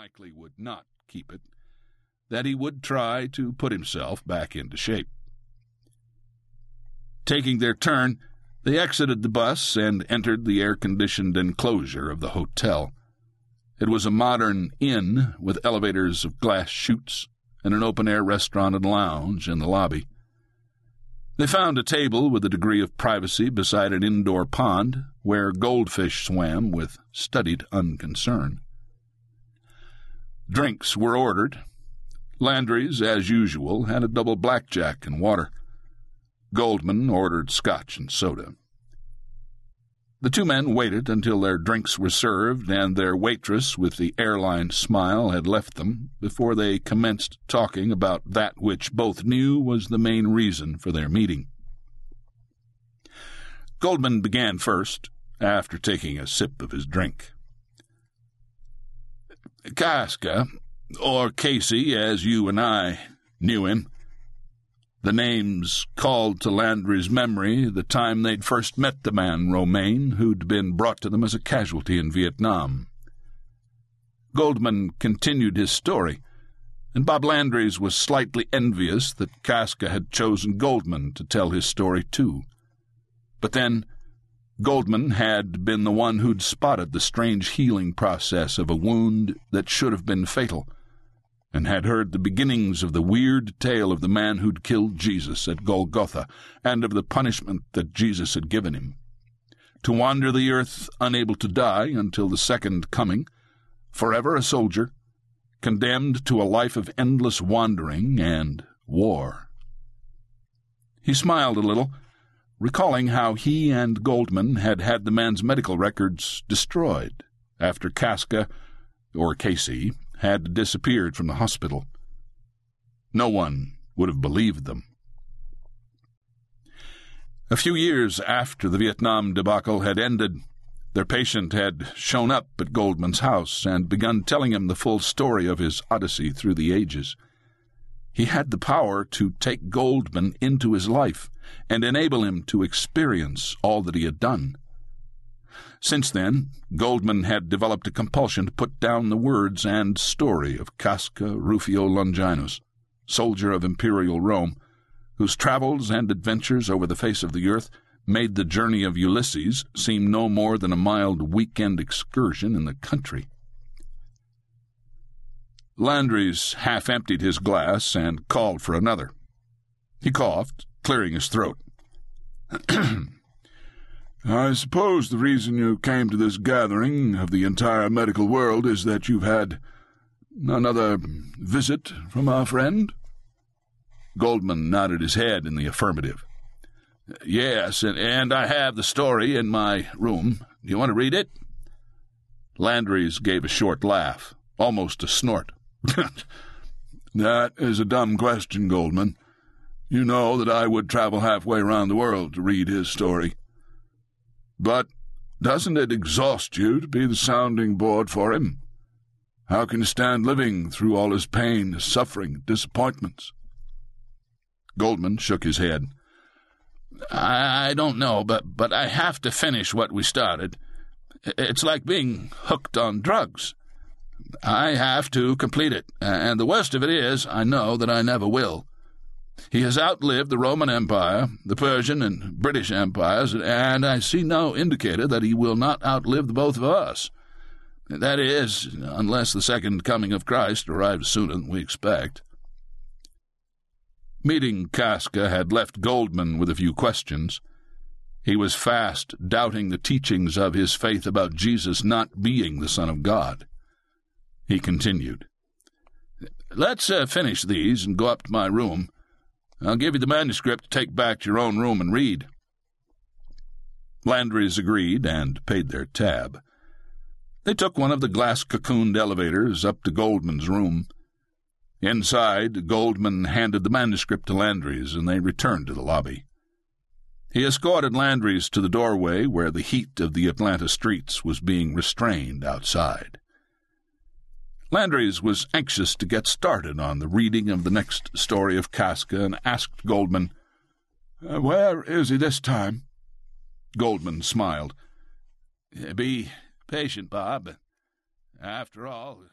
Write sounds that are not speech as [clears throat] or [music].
likely would not keep it, that he would try to put himself back into shape. Taking their turn, they exited the bus and entered the air conditioned enclosure of the hotel. It was a modern inn with elevators of glass chutes and an open air restaurant and lounge in the lobby. They found a table with a degree of privacy beside an indoor pond where goldfish swam with studied unconcern. Drinks were ordered. Landry's, as usual, had a double blackjack and water. Goldman ordered scotch and soda. The two men waited until their drinks were served and their waitress, with the airline smile, had left them before they commenced talking about that which both knew was the main reason for their meeting. Goldman began first, after taking a sip of his drink. Casca, or Casey, as you and I knew him, the names called to Landry's memory the time they'd first met the man, Romaine, who'd been brought to them as a casualty in Vietnam. Goldman continued his story, and Bob Landry's was slightly envious that Casca had chosen Goldman to tell his story too. But then, Goldman had been the one who'd spotted the strange healing process of a wound that should have been fatal and had heard the beginnings of the weird tale of the man who'd killed Jesus at Golgotha, and of the punishment that Jesus had given him. To wander the earth unable to die until the second coming, forever a soldier, condemned to a life of endless wandering and war. He smiled a little, recalling how he and Goldman had had the man's medical records destroyed after Casca, or Casey, had disappeared from the hospital. No one would have believed them. A few years after the Vietnam debacle had ended, their patient had shown up at Goldman's house and begun telling him the full story of his odyssey through the ages. He had the power to take Goldman into his life and enable him to experience all that he had done. Since then, Goldman had developed a compulsion to put down the words and story of Casca Rufio Longinus, soldier of imperial Rome, whose travels and adventures over the face of the earth made the journey of Ulysses seem no more than a mild weekend excursion in the country. Landry's half emptied his glass and called for another. He coughed, clearing his throat. [clears throat] I suppose the reason you came to this gathering of the entire medical world is that you've had another visit from our friend? Goldman nodded his head in the affirmative. Yes, and, and I have the story in my room. Do you want to read it? Landry's gave a short laugh, almost a snort. [laughs] that is a dumb question, Goldman. You know that I would travel halfway around the world to read his story. But doesn't it exhaust you to be the sounding board for him? How can you stand living through all his pain, suffering, disappointments? Goldman shook his head. I, I don't know, but, but I have to finish what we started. It's like being hooked on drugs. I have to complete it, and the worst of it is, I know that I never will. He has outlived the Roman Empire, the Persian and British empires, and I see no indicator that he will not outlive the both of us. That is, unless the second coming of Christ arrives sooner than we expect. Meeting Casca had left Goldman with a few questions. He was fast doubting the teachings of his faith about Jesus not being the Son of God. He continued, Let's uh, finish these and go up to my room. I'll give you the manuscript to take back to your own room and read. Landry's agreed and paid their tab. They took one of the glass cocooned elevators up to Goldman's room. Inside, Goldman handed the manuscript to Landry's, and they returned to the lobby. He escorted Landry's to the doorway where the heat of the Atlanta streets was being restrained outside. Landry's was anxious to get started on the reading of the next story of Casca and asked Goldman, uh, Where is he this time? Goldman smiled. Be patient, Bob. After all,